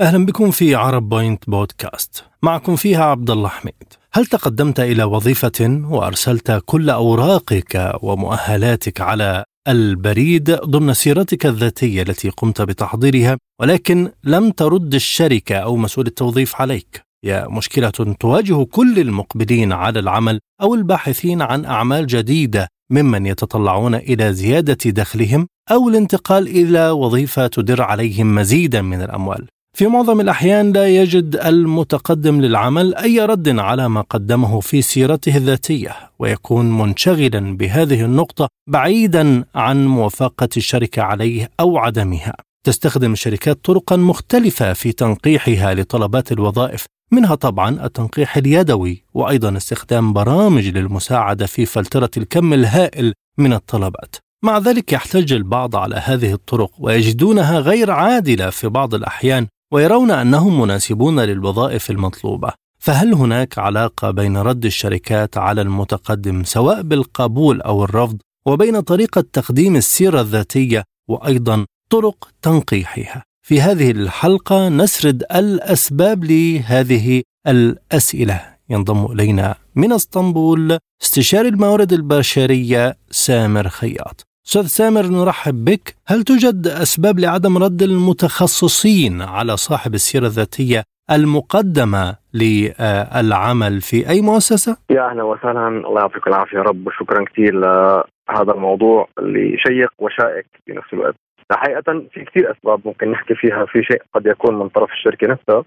أهلا بكم في عرب بوينت بودكاست. معكم فيها عبد الله حميد. هل تقدمت إلى وظيفة وأرسلت كل أوراقك ومؤهلاتك على البريد ضمن سيرتك الذاتية التي قمت بتحضيرها ولكن لم ترد الشركة أو مسؤول التوظيف عليك؟ هي مشكلة تواجه كل المقبلين على العمل أو الباحثين عن أعمال جديدة ممن يتطلعون إلى زيادة دخلهم أو الانتقال إلى وظيفة تدر عليهم مزيدا من الأموال. في معظم الأحيان لا يجد المتقدم للعمل أي رد على ما قدمه في سيرته الذاتية ويكون منشغلا بهذه النقطة بعيدا عن موافقة الشركة عليه أو عدمها تستخدم الشركات طرقا مختلفة في تنقيحها لطلبات الوظائف منها طبعا التنقيح اليدوي وأيضا استخدام برامج للمساعدة في فلترة الكم الهائل من الطلبات. مع ذلك يحتج البعض على هذه الطرق ويجدونها غير عادلة في بعض الأحيان ويرون أنهم مناسبون للوظائف المطلوبة فهل هناك علاقة بين رد الشركات على المتقدم سواء بالقبول أو الرفض وبين طريقة تقديم السيرة الذاتية وأيضا طرق تنقيحها؟ في هذه الحلقة نسرد الأسباب لهذه الأسئلة. ينضم إلينا من إسطنبول استشاري الموارد البشرية سامر خياط. أستاذ سامر نرحب بك. هل توجد أسباب لعدم رد المتخصصين على صاحب السيرة الذاتية المقدمة للعمل في أي مؤسسة؟ يا أهلا وسهلا. الله يعطيك العافية يا رب. وشكرا كثير لهذا الموضوع اللي شيق وشائك في نفس الوقت. حقيقة في كثير أسباب ممكن نحكي فيها. في شيء قد يكون من طرف الشركة نفسها.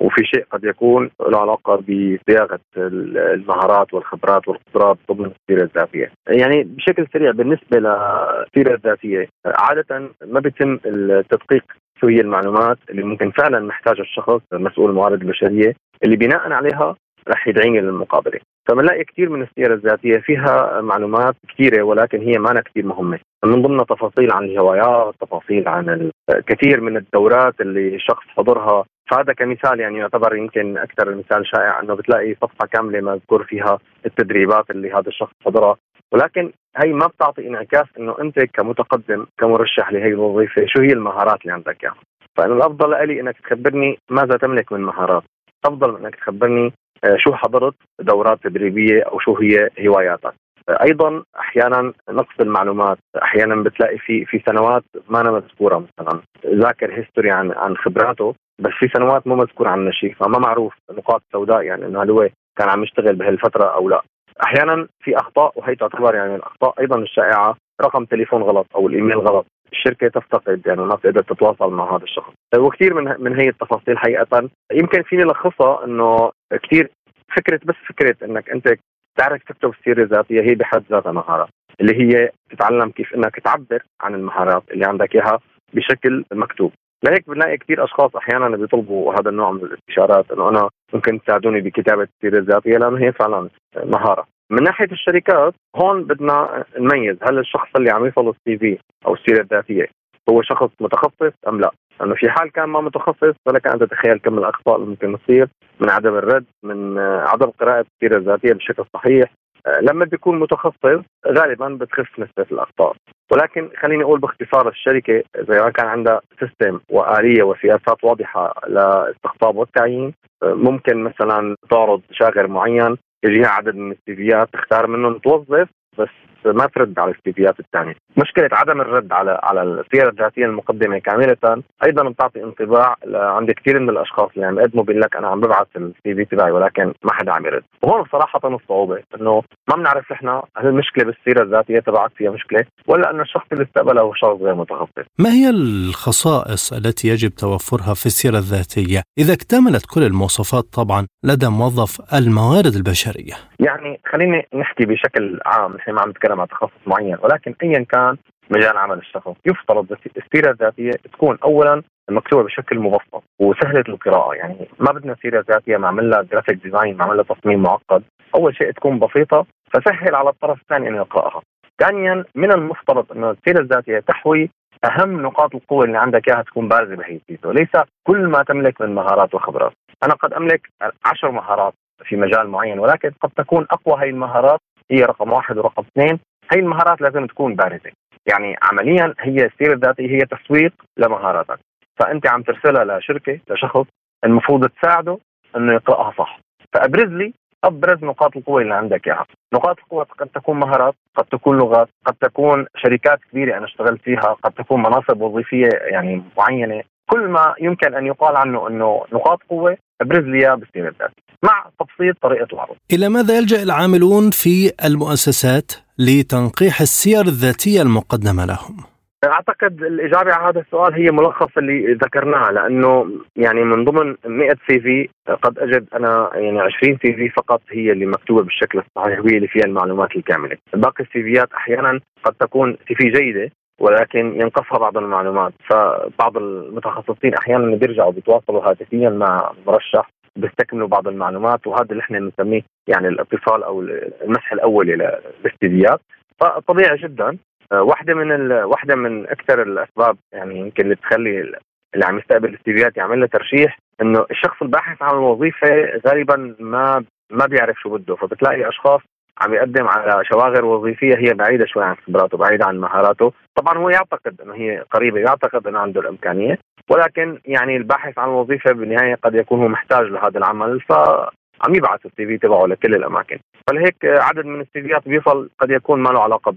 وفي شيء قد يكون له علاقة بصياغة المهارات والخبرات والقدرات ضمن السيرة الذاتية. يعني بشكل سريع بالنسبة للسيرة الذاتية عادة ما بيتم التدقيق شو هي المعلومات اللي ممكن فعلا محتاجها الشخص مسؤول الموارد البشرية اللي بناء عليها رح يدعيني للمقابلة فبنلاقي كثير من السيره الذاتية فيها معلومات كثيره ولكن هي ما كثير مهمة. من ضمنها تفاصيل عن الهوايات تفاصيل عن كثير من الدورات اللي الشخص حضرها. فهذا كمثال يعني يعتبر يمكن أكثر مثال شائع إنه بتلاقي صفحة كاملة مذكور فيها التدريبات اللي هذا الشخص حضرها. ولكن هي ما بتعطي انعكاس إنه أنت كمتقدم كمرشح لهي الوظيفة شو هي المهارات اللي عندك اياها فأنا الأفضل لي إنك تخبرني ماذا تملك من مهارات. افضل من إنك تخبرني شو حضرت دورات تدريبية أو شو هي هواياتك؟ أيضا أحيانا نقص المعلومات أحيانا بتلاقي في في سنوات ما أنا مذكورة مثلا ذاكر هيستوري عن عن خبراته بس في سنوات مو مذكور عن شيء فما معروف نقاط سوداء يعني إنه هل هو كان عم يشتغل بهالفترة أو لا. أحيانا في أخطاء وهي تعتبر يعني الأخطاء أيضا الشائعة رقم تليفون غلط أو الإيميل غلط الشركة تفتقد يعني ما بتقدر تتواصل مع هذا الشخص. وكثير من من هي التفاصيل حقيقه يمكن فيني لخصها إنه كثير فكرة بس فكرة إنك أنت تعرف تكتب السيرة الذاتية هي بحد ذاتها مهاره اللي هي تتعلم كيف إنك تعبر عن المهارات اللي عندك إياها بشكل مكتوب لهيك بنلاقي كثير أشخاص أحيانا بيطلبوا هذا النوع من الاستشارات إنه أنا ممكن تساعدوني بكتابة السيرة الذاتية لأنه هي فعلا مهارة. من ناحية الشركات هون بدنا نميز هل الشخص اللي عم يصل ال CV أو السيرة الذاتية هو شخص متخصص أم لا؟ لأنه في حال كان ما متخصص فلك أن تتخيل كم الأخطاء اللي ممكن تصير من عدم الرد من عدم قراءة السيرة الذاتية بشكل صحيح لما بيكون متخصص غالبا بتخف نسبة الأخطاء ولكن خليني أقول باختصار الشركة إذا ما كان عندها system وآلية وسياسات واضحة للاستقطاب والتعيين ممكن مثلا تعرض شاغر معين يجيها عدد من السيفيات تختار منهم توظف بس ما ترد على السيفيات الثانية، مشكلة عدم الرد على على السيره الذاتية المقدمة كاملة أيضا بتعطي انطباع عند كثير من الأشخاص اللي عم يقدموا بيقول لك أنا عم ببعث السي في تبعي ولكن ما حدا عم يرد، وهون صراحة الصعوبة إنه ما بنعرف نحن هل المشكلة بالسيره الذاتية تبعك فيها مشكلة ولا إنه الشخص اللي استقبله هو شخص غير متخصص. ما هي الخصائص التي يجب توفرها في السيره الذاتية إذا اكتملت كل المواصفات طبعا لدى موظف الموارد البشرية؟ يعني خليني نحكي بشكل عام نحن ما عم نتكلم عن تخصص معين ولكن ايا كان مجال عمل الشخص. يفترض السيرة الذاتية تكون اولا مكتوبة بشكل مبسط وسهلة القراءة. يعني ما بدنا سيرة ذاتية معمل لها graphic design معمل لها تصميم معقد. أول شيء تكون بسيطة فسهل على الطرف الثاني انه يقرأها. ثانيا من المفترض انه السيرة الذاتية تحوي أهم نقاط القوة اللي عندك إياها تكون بارزة بهي السيره وليس كل ما تملك من مهارات وخبرات. أنا قد أملك عشر مهارات في مجال معين ولكن قد تكون أقوى هي المهارات هي رقم واحد ورقم اثنين. هي المهارات لازم تكون بارزة. يعني عمليا هي السيره الذاتيه هي تسويق لمهاراتك. فأنت عم ترسلها لشركة لشخص المفروض تساعده إنه يقرأها صح. فأبرز لي أبرز نقاط القوة اللي عندك إياها، نقاط القوة قد تكون مهارات، قد تكون لغات، قد تكون شركات كبيرة أنا اشتغلت فيها، قد تكون مناصب وظيفية يعني معينة، كل ما يمكن أن يقال عنه إنه نقاط قوة ابرز لي اياه بالسيره الذاتيه، مع تبسيط طريقة العرض. إلى ماذا يلجأ العاملون في المؤسسات لتنقيح السير الذاتية المقدمة لهم؟ أعتقد الإجابة على هذا السؤال هي ملخص اللي ذكرناه لأنه يعني من ضمن 100 CV قد أجد أنا يعني 20 CV فقط هي اللي مكتوبة بالشكل الصحيح وهي اللي فيها المعلومات الكاملة، باقي ال CV ات أحيانا قد تكون CV جيدة ولكن ينقصها بعض المعلومات. فبعض المتخصصين أحيانا بيرجعوا بيتواصلوا هاتفيا مع مرشح بيستكملوا بعض المعلومات وهذا اللي إحنا بنسميه يعني الاتصال أو المسح الاولي للاستديات فطبيعي جدا. واحدة من ال... واحدة من أكثر الأسباب يعني يمكن اللي تخلي اللي عم يستقبل السيفيات يعمل له ترشيح إنه الشخص الباحث عن الوظيفة غالبا ما ما بيعرف شو بده. فبتلاقي أشخاص عم يقدم على شواغر وظيفية هي بعيدة شوي عن خبراته بعيدة عن مهاراته. طبعا هو يعتقد إنه هي قريبة يعتقد إنه عنده الإمكانية. ولكن يعني الباحث عن الوظيفة بالنهاية قد يكون هو محتاج لهذا العمل ف عم يبعث السي في تبعه لكل الأماكن. فلهيك عدد من السيفيات بيصل قد يكون ما له علاقة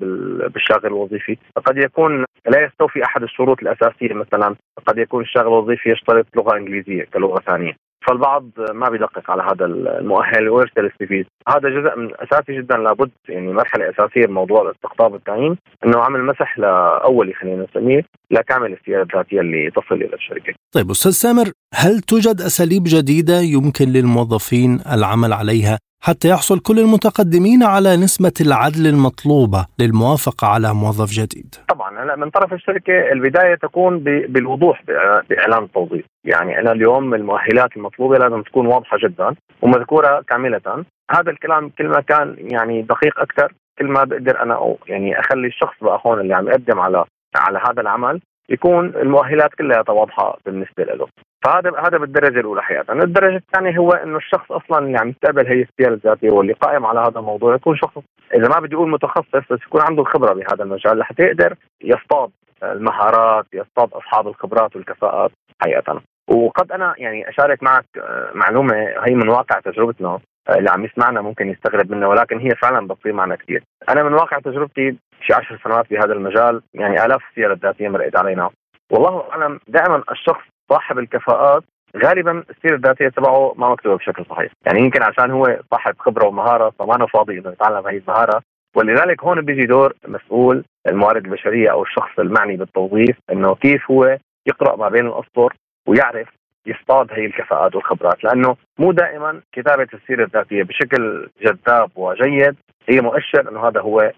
بالشاغل الوظيفي. قد يكون لا يستوفي أحد الشروط الأساسية مثلا قد يكون الشاغل الوظيفي يشترط لغة إنجليزية كلغة ثانية. فالبعض ما بيدقق على هذا المؤهل ويرسل السي في هذا جزء من أساسي جدا لابد يعني مرحلة أساسية بموضوع الاستقطاب التعيين إنه عمل مسح لأولي خلينا نسميه لكامل السيره الذاتية اللي تصل إلى الشركة. طيب أستاذ سامر هل توجد أساليب جديدة يمكن للموظفين العمل عليها حتى يحصل كل المتقدمين على نسبة العدل المطلوبة للموافقة على موظف جديد. طبعا هلا من طرف الشركة البداية تكون بالوضوح بإعلان التوظيف يعني أنا اليوم المؤهلات المطلوبة لازم تكون واضحة جدا ومذكورة كاملة. هذا الكلام كل ما كان يعني دقيق أكثر كل ما بقدر أنا أو يعني أخلي الشخص بقى هون اللي عم يقدم على على هذا العمل يكون المؤهلات كلها واضحة بالنسبة له. فهذا هذا بالدرجة الأولى حقيقه، الدرجة الثانية هو انه الشخص أصلا اللي عم يستقبل هي السير الذاتيه واللي قائم على هذا الموضوع يكون شخص إذا ما بدي أقول متخصص بس يكون عنده الخبره بهذا المجال لحتى يقدر يصطاد المهارات، يصطاد أصحاب الخبرات والكفاءات حقيقه. وقد أنا يعني أشارك معك آه، معلومة هي من واقع تجربتنا آه، اللي عم يسمعنا ممكن يستغرب منها ولكن هي فعلا بتصير معنا كثير. أنا من واقع تجربتي شي عشر سنوات بهذا المجال يعني آلاف السير الذاتية مرقت علينا والله أعلم دائما الشخص صاحب الكفاءات غالبا السيره الذاتيه تبعه ما مكتوبة بشكل صحيح، يعني يمكن عشان هو صاحب خبرة ومهارة فما فاضي إنه يتعلم هي المهارة، ولذلك هون بيجي دور مسؤول الموارد البشرية أو الشخص المعني بالتوظيف إنه كيف هو يقرأ ما بين الأسطر ويعرف يصطاد هي الكفاءات والخبرات. لأنه مو دائما كتابة السيرة الذاتية بشكل جذاب وجيد هي مؤشر إنه هذا هو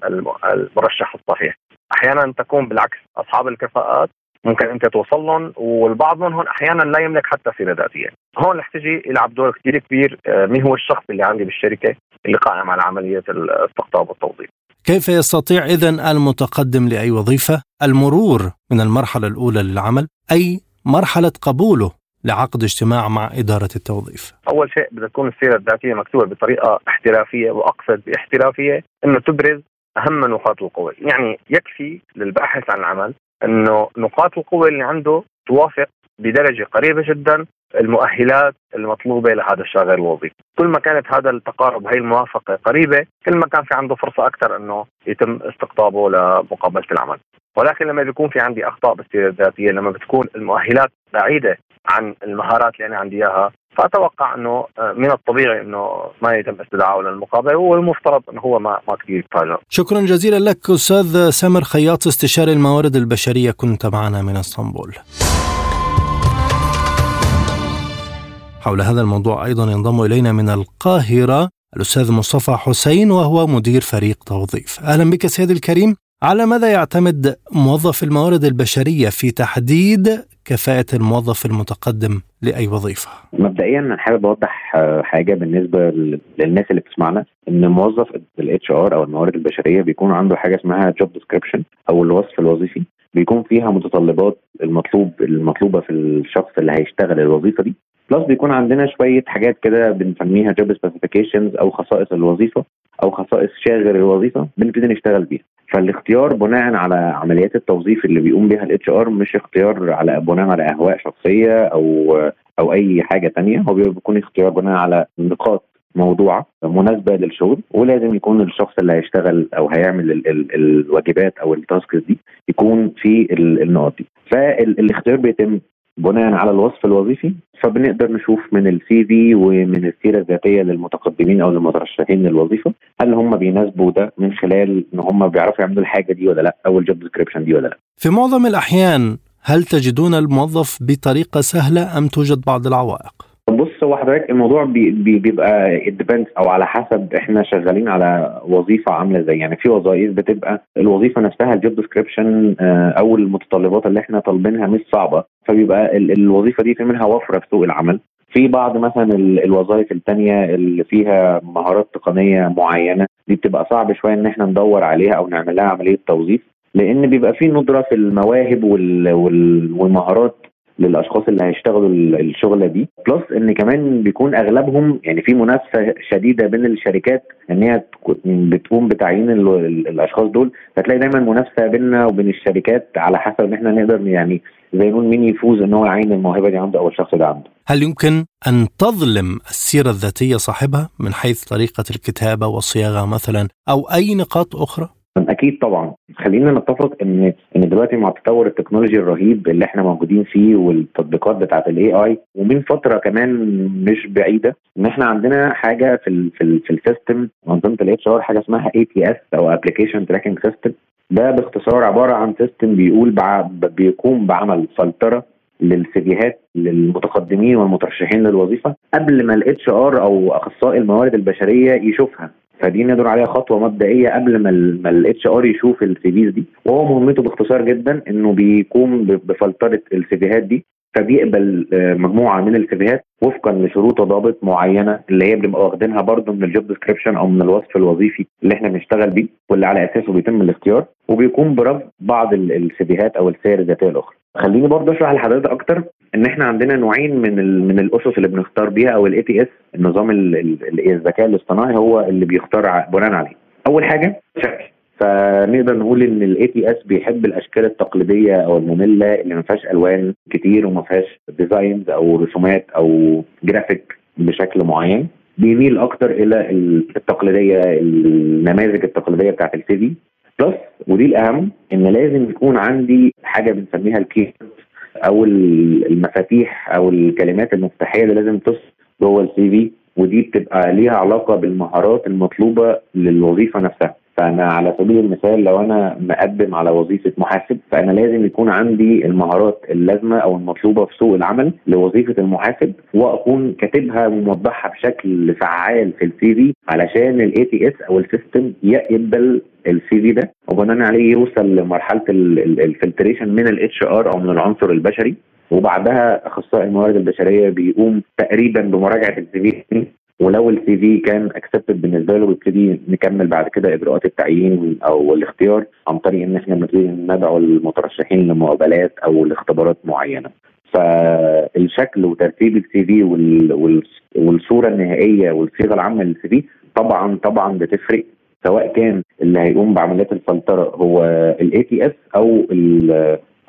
المرشح الصحيح. أحيانا تكون بالعكس أصحاب الكفاءات ممكن انت توصل لهم والبعض منهم أحيانا لا يملك حتى سيرة ذاتية. هون رح تجي يلعب دور كثير كبير آه، مين هو الشخص اللي عندي بالشركة اللي قائم على عملية الاستقطاب والتوظيف. كيف يستطيع اذا المتقدم لأي وظيفة المرور من المرحلة الأولى للعمل أي مرحلة قبوله لعقد اجتماع مع إدارة التوظيف؟ أول شيء بدها تكون السيرة الذاتية مكتوبة بطريقة احترافية وأقصد باحترافية أنه تبرز أهم نقاط القوة يعني يكفي للباحث عن العمل أنه نقاط القوة اللي عنده توافق بدرجة قريبة جدا المؤهلات المطلوبة لهذا الشاغر الوظيفي كل ما كانت هذا التقارب هي الموافقة قريبة كل ما كان في عنده فرصة أكثر أنه يتم استقطابه لمقابلة العمل. ولكن لما بيكون في عندي أخطاء بالسيرة الذاتية لما بتكون المؤهلات بعيدة عن المهارات اللي أنا عندي إياها فأتوقع أنه آه، من الطبيعي أنه ما يتم استدعائه للمقابله والمفترض أنه هو ما ما كثير يتفاجئ. شكرا جزيلا لك أستاذ سامر خياط استشاري الموارد البشرية كنت معنا من إسطنبول. حول هذا الموضوع أيضا ينضم إلينا من القاهرة الأستاذ مصطفى حسين وهو مدير فريق توظيف. أهلا بك سيدي الكريم. على ماذا يعتمد موظف الموارد البشرية في تحديد كفاءة الموظف المتقدم لأي وظيفة؟ مبدئيا أنا حابب أوضح آه، حاجة بالنسبة للناس اللي بتسمعنا إن موظف ال HR أو الموارد البشرية بيكون عنده حاجة اسمها job description أو الوصف الوظيفي. بيكون فيها متطلبات المطلوب المطلوبة في الشخص اللي هيشتغل الوظيفة دي. plus بيكون عندنا شوية حاجات كده بنسميها job specifications أو خصائص الوظيفة أو خصائص شاغر الوظيفة بنبتدي نشتغل بيها. فالاختيار بناء على عمليات التوظيف اللي بيقوم بها ال HR مش اختيار على بناء على أهواء شخصية أو أو أي حاجة تانية. هو بيكون اختيار بناء على نقاط موضوعة مناسبة للشغل ولازم يكون الشخص اللي هيشتغل أو هيعمل ال ال الواجبات أو ال tasks دي يكون في النقط دي. فالاختيار بيتم بناء على الوصف الوظيفي فبنقدر نشوف من ال CV ومن السيرة الذاتية للمتقدمين أو المترشحين للوظيفة هل هم بيناسبوا ده من خلال إن هم بيعرفوا يعملوا الحاجة دي ولا لأ أو ال job description دي ولا لأ. في معظم الأحيان هل تجدون الموظف بطريقة سهلة أم توجد بعض العوائق؟ بص هو حضرتك الموضوع بي بي بيبقى depends أو على حسب إحنا شغالين على وظيفة عاملة إزاي. يعني في وظائف بتبقى الوظيفة نفسها ال job description أو المتطلبات اللي إحنا طالبينها مش صعبة. فبيبقى الوظيفة دي في منها وفرة في سوق العمل. في بعض مثلا الوظائف الثانية اللي فيها مهارات تقنية معينة دي بتبقى صعب شوية إن إحنا ندور عليها أو نعمل لها عملية توظيف لأن بيبقى في ندرة في المواهب والمهارات للأشخاص اللي هيشتغلوا الشغلة دي بلس إن كمان بيكون أغلبهم يعني في منافسة شديدة بين الشركات إن هي بتقوم بتعيين الأشخاص دول فتلاقي دايما منافسة بيننا وبين الشركات على حسب إن إحنا نقدر يعني زي نقول مين يفوز إن هو يعين الموهبة دي عنده أو الشخص ده عنده. هل يمكن أن تظلم السيرة الذاتية صاحبها من حيث طريقة الكتابة والصياغة مثلا أو أي نقاط أخرى؟ أكيد طبعا خلينا نتفق ان إن دلوقتي مع التطور التكنولوجي الرهيب اللي إحنا موجودين فيه والتطبيقات بتاعه ال AI ومن فترة كمان مش بعيدة إن إحنا عندنا حاجة في ال في, ال في ال system منظومة ال HR حاجة اسمها ATS أو application tracking system ده باختصار عبارة عن system بيقول بيقوم بعمل فلتره لل CV هات للمتقدمين والمترشحين للوظيفة قبل ما ال HR أو أخصائي الموارد البشرية يشوفها. فدي نقدر عليها خطوة مبدئية قبل ما ال HR يشوف ال CVs دي وهو مهمته باختصار جدا إنه بيقوم بفلترة ال CV هات دي فبيقبل مجموعة من ال CV هات وفقا لشروط وضوابط معينة اللي هي بنبقى واخدينها برضه من ال job description أو من الوصف الوظيفي اللي إحنا بنشتغل بيه واللي على أساسه بيتم الاختيار وبيقوم برفض بعض ال CV هات أو السير الذاتية الأخرى. خليني برضه أشرح لحضرتك أكتر إن إحنا عندنا نوعين من من الأسس اللي بنختار بيها أو ال ATS النظام الذكاء الاصطناعي هو اللي بيختار بناء عليه. أول حاجة شكل. فنقدر نقول إن ال ATS بيحب الأشكال التقليدية أو المملة اللي ما فيهاش ألوان كتير وما فيهاش designs أو رسومات أو جرافيك بشكل معين. بيميل أكتر إلى التقليدية النماذج التقليدية بتاعت ال CV plus ودي الأهم إن لازم يكون عندي حاجة بنسميها ال key أو المفاتيح أو الكلمات المفتاحية اللي لازم تصل جوه ال CV ودي بتبقى ليها علاقة بالمهارات المطلوبة للوظيفة نفسها. فأنا على سبيل المثال لو أنا مقدم على وظيفة محاسب فأنا لازم يكون عندي المهارات اللازمة أو المطلوبة في سوق العمل لوظيفة المحاسب وأكون كاتبها وموضحها بشكل فعال في ال CV علشان ال ATS أو ال system يقبل ال CV ده. وبناء عليه يوصل لمرحلة ال filtration من ال HR أو من العنصر البشري. وبعدها أخصائي الموارد البشرية بيقوم تقريبا بمراجعة ال CV ولو ال CV كان accepted بالنسبة له بيبتدي نكمل بعد كده إجراءات التعيين أو الاختيار عن طريق إن إحنا ندعو المترشحين لمقابلات أو لاختبارات معينة. فالشكل وترتيب ال CV والصورة النهائية والصيغة العامة لل CV طبعا طبعا بتفرق سواء كان اللي هيقوم بعمليات الفلترة هو ال ATS أو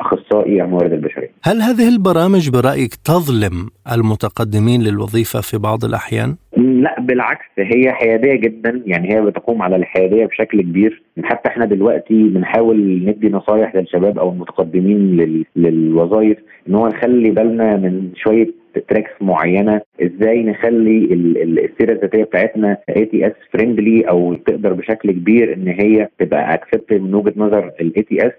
أخصائي الموارد البشرية. هل هذه البرامج برأيك تظلم المتقدمين للوظيفة في بعض الأحيان؟ لا بالعكس هي حيادية جدا يعني هي بتقوم على الحيادية بشكل كبير حتى إحنا دلوقتي بنحاول ندي نصايح للشباب أو المتقدمين لل... للوظائف إن هو نخلي بالنا من شوية tricks معينة إزاي نخلي السيرة الذاتية بتاعتنا ATS friendly أو تقدر بشكل كبير إن هي تبقى accepted من وجهة نظر ال ATS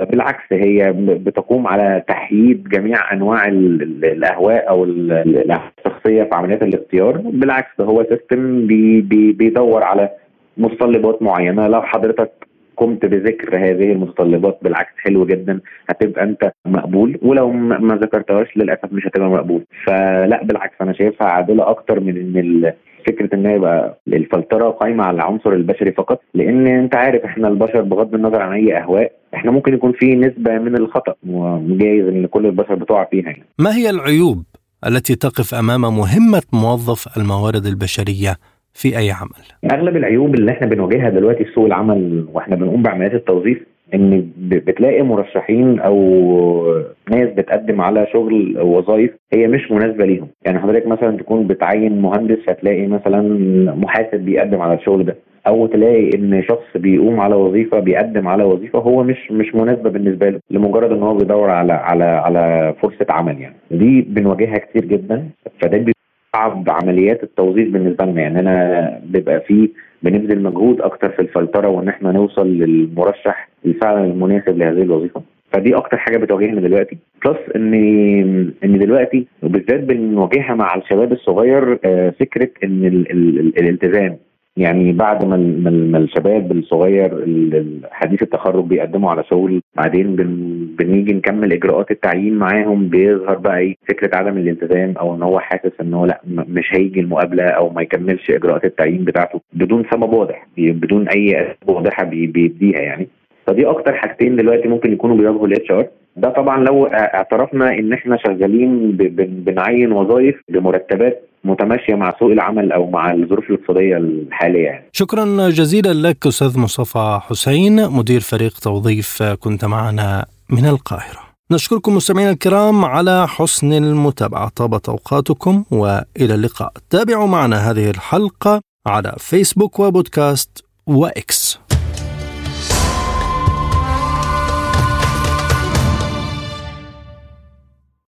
بالعكس هي بتقوم على تحييد جميع أنواع الأهواء أو الشخصية في عمليات الاختيار. بالعكس هو system بي بي بيدور على متطلبات معينة. لو حضرتك قمت بذكر هذه المتطلبات بالعكس حلو جدا هتبقى أنت مقبول. ولو ما ذكرتهاش للأسف مش هتبقى مقبول. فلا بالعكس أنا شايفها عادلة أكتر من إن فكرة إن يبقى الفلترة قايمة على العنصر البشري فقط لأن أنت عارف إحنا البشر بغض النظر عن أي أهواء إحنا ممكن يكون في نسبة من الخطأ وجايز إن كل البشر بتقع فيها يعني. ما هي العيوب التي تقف أمام مهمة موظف الموارد البشرية في أي عمل؟ أغلب العيوب اللي إحنا بنواجهها دلوقتي في سوق العمل وإحنا بنقوم بعمليات التوظيف إن بتلاقي مرشحين أو ناس بتقدم على شغل وظائف هي مش مناسبة ليهم. يعني حضرتك مثلا تكون بتعين مهندس هتلاقي مثلا محاسب بيقدم على الشغل ده. أو تلاقي إن شخص بيقوم على وظيفة بيقدم على وظيفة هو مش مش مناسبة بالنسبة له لمجرد إن هو بيدور على على على فرصة عمل يعني. دي بنواجهها كتير جدا. فده بيصعب عمليات التوظيف بالنسبة لنا. يعني أنا بيبقى فيه بنبذل مجهود أكتر في الفلترة وإن إحنا نوصل للمرشح الفعلا المناسب لهذه الوظيفة. فدي أكتر حاجة بتواجهنا دلوقتي. بلس ان إن دلوقتي وبالذات بنواجهها مع الشباب الصغير آه، فكرة إن ال ال الالتزام. يعني بعد ما ما الشباب الصغير حديث التخرج بيقدموا على شغل بعدين بن بنيجي نكمل إجراءات التعيين معاهم بيظهر بقى إيه فكرة عدم الالتزام أو إن هو حاسس إن هو لأ مش هيجي المقابلة أو ما يكملش إجراءات التعيين بتاعته. بدون سبب واضح بدون أي أسباب واضحة بيديها يعني. فدي أكتر حاجتين دلوقتي ممكن يكونوا بيواجهوا ال HR ده طبعا لو اعترفنا إن إحنا شغالين بنعين وظائف بمرتبات متماشية مع سوق العمل أو مع الظروف الاقتصادية الحالية يعني. شكرا جزيلا لك أستاذ مصطفى حسين مدير فريق توظيف كنت معنا من القاهرة. نشكركم مستمعينا الكرام على حسن المتابعة طابت أوقاتكم وإلى اللقاء. تابعوا معنا هذه الحلقة على فيسبوك وبودكاست وإكس.